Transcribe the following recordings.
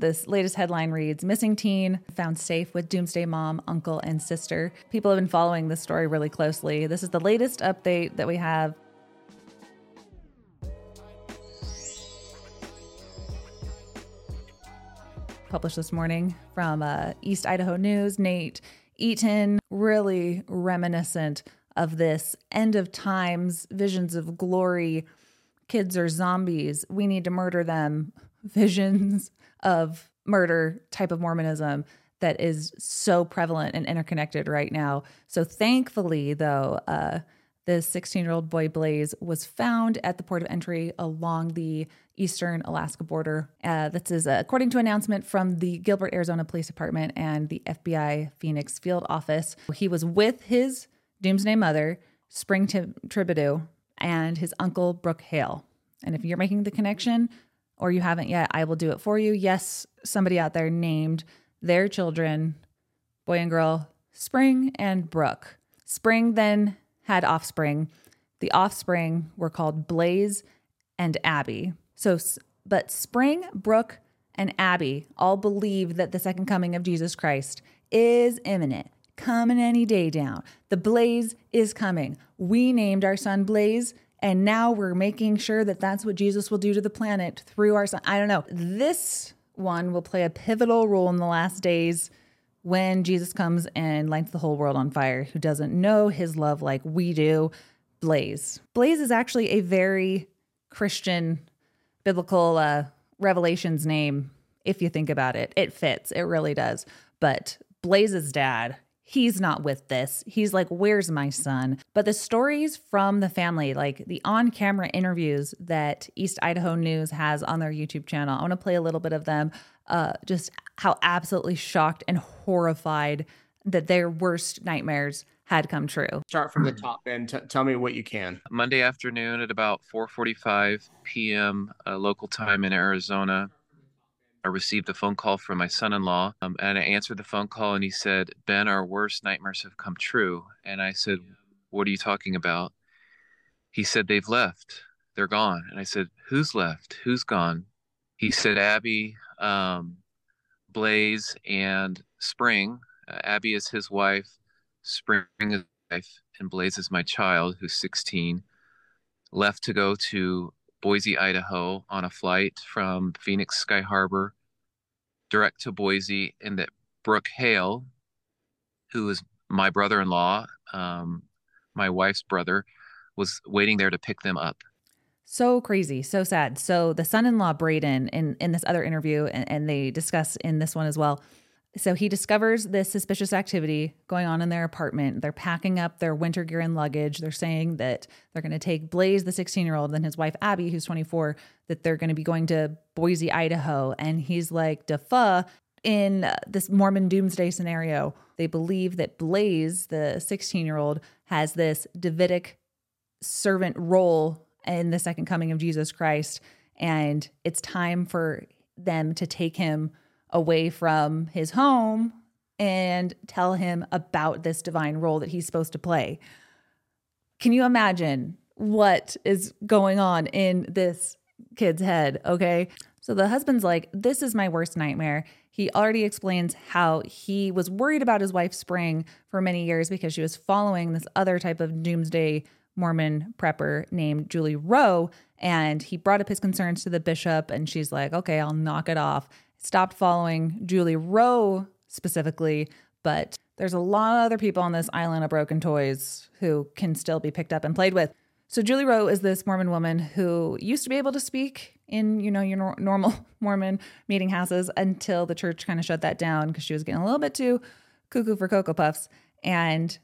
This latest headline reads Missing teen found safe with doomsday mom, uncle, and sister. People have been following this story really closely. This is the latest update that we have. Published this morning from uh, East Idaho News. Nate Eaton, really reminiscent of this end of times, visions of glory. Kids are zombies. We need to murder them. Visions of murder type of Mormonism that is so prevalent and interconnected right now. So thankfully, though, uh, this 16 year old boy Blaze was found at the port of entry along the eastern Alaska border. Uh, this is uh, according to announcement from the Gilbert, Arizona Police Department and the FBI Phoenix Field Office. He was with his Doomsday mother, Spring Thibaudeau, and his uncle Brooke Hale. And if you're making the connection, or you haven't yet, I will do it for you. Yes, somebody out there named their children, boy and girl, Spring and Brooke. Spring then had offspring. The offspring were called Blaze and Abby. So, but Spring, Brooke, and Abby all believe that the second coming of Jesus Christ is imminent, coming any day down. The Blaze is coming. We named our son Blaze and now we're making sure that that's what Jesus will do to the planet through our son. I don't know. This one will play a pivotal role in the last days when Jesus comes and lights the whole world on fire. Who doesn't know his love like we do? Blaze. Blaze is actually a very Christian, biblical uh, revelations name. If you think about it, it fits. It really does. But Blaze's dad he's not with this. He's like, Where's my son? But the stories from the family, like the on camera interviews that East Idaho News has on their YouTube channel, I want to play a little bit of them. Uh, just how absolutely shocked and horrified that their worst nightmares had come true. Start from the top and t- tell me what you can. Monday afternoon at about 4:45 p.m. Uh, local time in Arizona, I received a phone call from my son in law, um, and I answered the phone call, and he said, Ben, our worst nightmares have come true. And I said, What are you talking about? He said, They've left. They're gone. And I said, Who's left? Who's gone? He said, Abby, um, Blaze, and Spring. Uh, Abby is his wife, Spring is his wife, and Blaze is my child, who's 16. Left to go to Boise, Idaho on a flight from Phoenix Sky Harbor direct to Boise, and that Brooke Hale, who is my brother in law, um, my wife's brother, was waiting there to pick them up. So crazy, so sad. So the son-in-law Braden in in this other interview, and, and they discuss in this one as well, so he discovers this suspicious activity going on in their apartment. They're packing up their winter gear and luggage. They're saying that they're going to take Blaze, the 16 year old, and his wife Abby, who's 24, that they're going to be going to Boise, Idaho. And he's like, Defa, in uh, this Mormon doomsday scenario, they believe that Blaze, the 16 year old, has this Davidic servant role in the second coming of Jesus Christ. And it's time for them to take him away from his home and tell him about this divine role that he's supposed to play. Can you imagine what is going on in this kid's head? Okay. So the husband's like, This is my worst nightmare. He already explains how he was worried about his wife Spring for many years because she was following this other type of doomsday Mormon prepper named Julie Rowe. And he brought up his concerns to the bishop, and she's like, Okay, I'll knock it off stopped following Julie Rowe specifically, but there's a lot of other people on this island of broken toys who can still be picked up and played with. So Julie Rowe is this Mormon woman who used to be able to speak in, you know, your nor- normal Mormon meeting houses until the church kind of shut that down because she was getting a little bit too cuckoo for Cocoa Puffs. And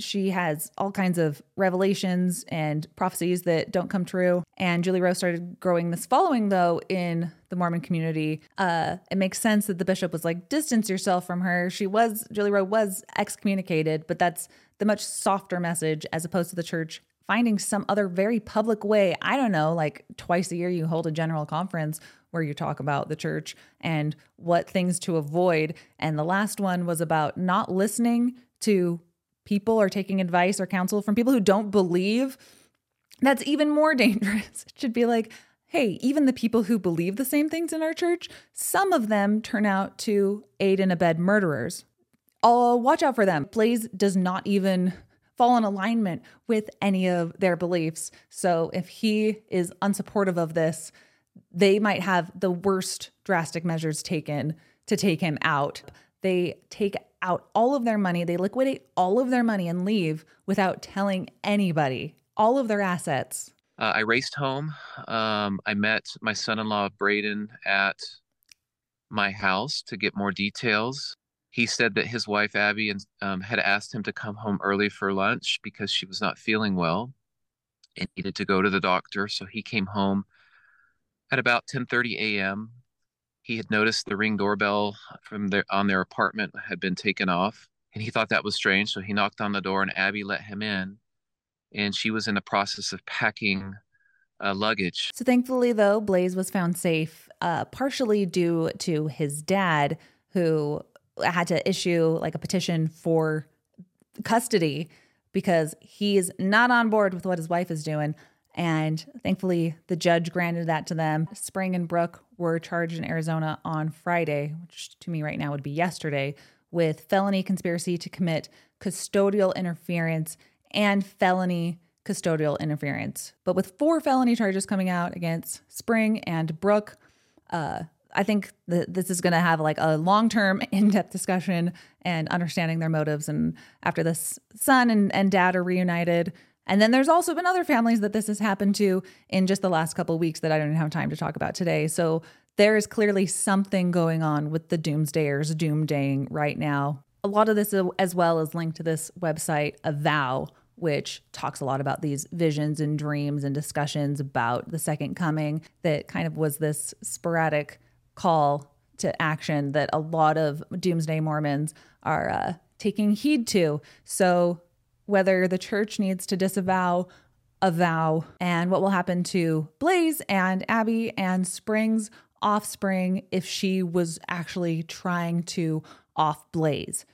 she has all kinds of revelations and prophecies that don't come true. And Julie Rowe started growing this following, though, in the Mormon community. Uh, it makes sense that the bishop was like, distance yourself from her. She was, Julie Rowe was excommunicated, but that's the much softer message as opposed to the church finding some other very public way. I don't know, like twice a year you hold a general conference where you talk about the church and what things to avoid. And the last one was about not listening to people or taking advice or counsel from people who don't believe, that's even more dangerous. It should be like, hey, even the people who believe the same things in our church, some of them turn out to aid and abet murderers. I'll watch out for them. Blaze does not even fall in alignment with any of their beliefs. So if he is unsupportive of this, they might have the worst drastic measures taken to take him out. They take out all of their money, they liquidate all of their money and leave without telling anybody all of their assets. Uh, I raced home. Um, I met my son in law, Braden, at my house to get more details. He said that his wife, Abby, um, had asked him to come home early for lunch because she was not feeling well and needed to go to the doctor. So he came home at about 10:30 a.m. He had noticed the ring doorbell from their on their apartment had been taken off, and he thought that was strange. So he knocked on the door, and Abby let him in, and she was in the process of packing uh, luggage. So thankfully, though, Blaze was found safe, uh, partially due to his dad, who had to issue like a petition for custody because he's not on board with what his wife is doing. And thankfully, the judge granted that to them. Spring and Brooke were charged in Arizona on Friday, which to me right now would be yesterday, with felony conspiracy to commit custodial interference and felony custodial interference. But with four felony charges coming out against Spring and Brooke, uh, I think that this is going to have like a long term, in depth discussion and understanding their motives. And after this son and, and dad are reunited, and then there's also been other families that this has happened to in just the last couple weeks that I don't have time to talk about today. So there is clearly something going on with the doomsdayers doomdaying right now. A lot of this, as well, is linked to this website, Avow, which talks a lot about these visions and dreams and discussions about the second coming. That kind of was this sporadic call to action that a lot of doomsday Mormons are uh, taking heed to. So whether the church needs to disavow Avow and what will happen to Blaze and Abby and Spring's offspring if she was actually trying to off Blaze.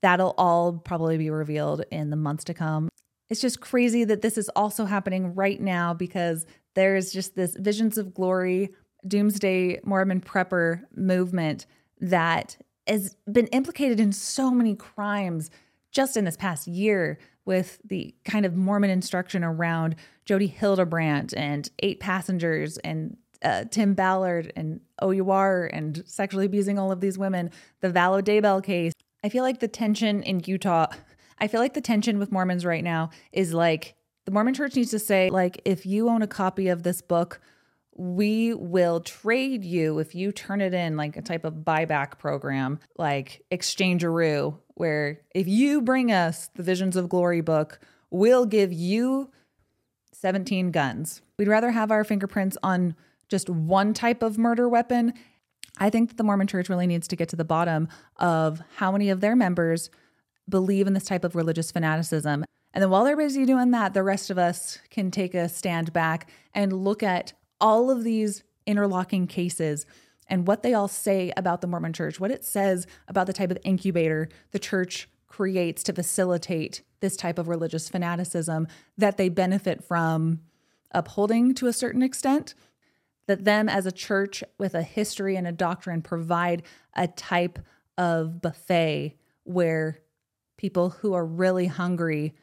That'll all probably be revealed in the months to come. It's just crazy that this is also happening right now because there's just this Visions of Glory, Doomsday Mormon Prepper movement that has been implicated in so many crimes just in this past year with the kind of Mormon instruction around Jodi Hildebrandt and eight passengers and uh, Tim Ballard and OUR and sexually abusing all of these women, the Vallow Daybell case. I feel like the tension in Utah, I feel like the tension with Mormons right now is like the Mormon church needs to say, like, if you own a copy of this book, we will trade you if you turn it in like a type of buyback program like exchangeroo where if you bring us the Visions of Glory book, we'll give you 17 guns. We'd rather have our fingerprints on just one type of murder weapon. I think that the Mormon church really needs to get to the bottom of how many of their members believe in this type of religious fanaticism. And then while they're busy doing that, the rest of us can take a stand back and look at all of these interlocking cases and what they all say about the Mormon church, what it says about the type of incubator the church creates to facilitate this type of religious fanaticism that they benefit from upholding to a certain extent. That them as a church with a history and a doctrine provide a type of buffet where people who are really hungry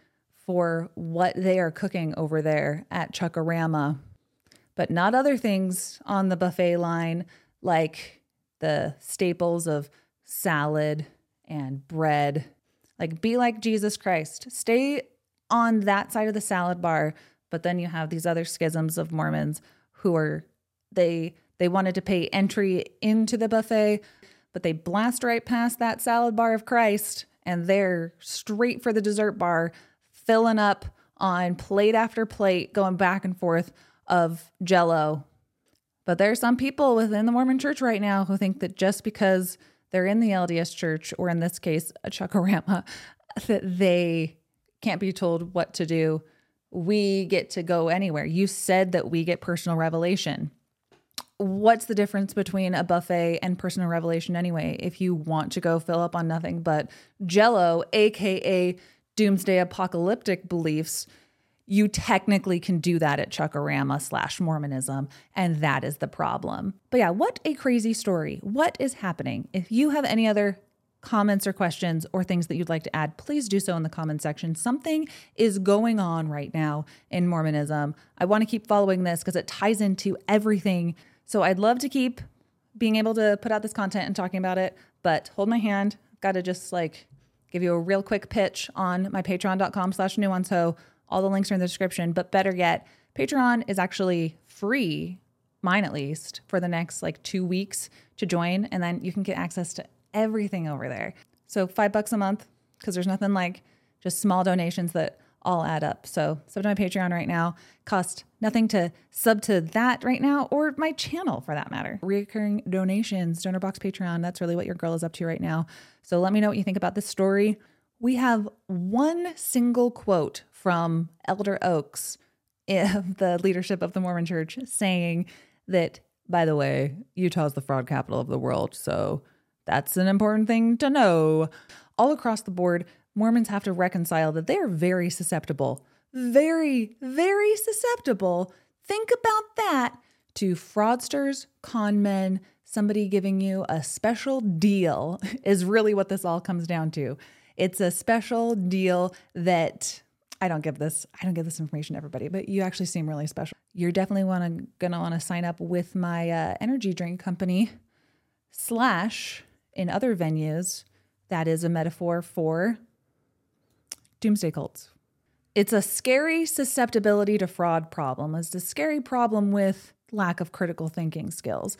for what they are cooking over there at Chuckarama, but not other things on the buffet line like the staples of salad and bread. Like, be like Jesus Christ. Stay on that side of the salad bar, but then you have these other schisms of Mormons who are they they wanted to pay entry into the buffet, but they blast right past that salad bar of Christ and they're straight for the dessert bar, filling up on plate after plate, going back and forth of jello but there are some people within the Mormon church right now who think that just because they're in the LDS church, or in this case, a Chuckarama, that they can't be told what to do. We get to go anywhere. You said that we get personal revelation. What's the difference between a buffet and personal revelation anyway? If you want to go fill up on nothing but jello, aka doomsday apocalyptic beliefs, you technically can do that at Chuckarama slash Mormonism, and that is the problem. But yeah, what a crazy story. What is happening? If you have any other comments or questions or things that you'd like to add, please do so in the comment section. Something is going on right now in Mormonism. I want to keep following this because it ties into everything. So I'd love to keep being able to put out this content and talking about it, but hold my hand. Got to just like give you a real quick pitch on my patreon.com slash nuancehoe. All the links are in the description, but better yet, Patreon is actually free, mine at least, for the next like two weeks to join. And then you can get access to everything over there. So five bucks a month, because there's nothing like just small donations that all add up. So sub to my Patreon right now. Cost nothing to sub to that right now or my channel for that matter. Recurring donations, donor box Patreon. That's really what your girl is up to right now. So let me know what you think about this story. We have one single quote from Elder Oaks, the leadership of the Mormon Church, saying that, by the way, Utah is the fraud capital of the world. So that's an important thing to know. All across the board, Mormons have to reconcile that they are very susceptible, very, very susceptible. Think about that to fraudsters, con men, somebody giving you a special deal is really what this all comes down to. It's a special deal that I don't give this I don't give this information to everybody, but you actually seem really special. You're definitely want to gonna want to sign up with my uh, energy drink company slash in other venues. That is a metaphor for doomsday cults. It's a scary susceptibility to fraud problem. It's a scary problem with lack of critical thinking skills.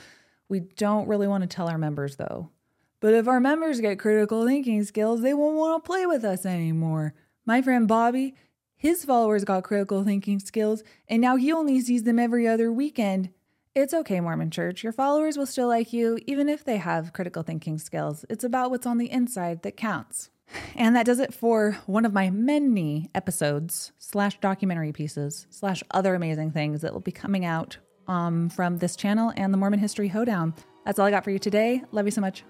We don't really want to tell our members though. But if our members get critical thinking skills, they won't want to play with us anymore. My friend Bobby, his followers got critical thinking skills, and now he only sees them every other weekend. It's okay, Mormon Church. Your followers will still like you, even if they have critical thinking skills. It's about what's on the inside that counts. And that does it for one of my many episodes, slash documentary pieces, slash other amazing things that will be coming out um, from this channel and the Mormon History Hoedown. That's all I got for you today. Love you so much.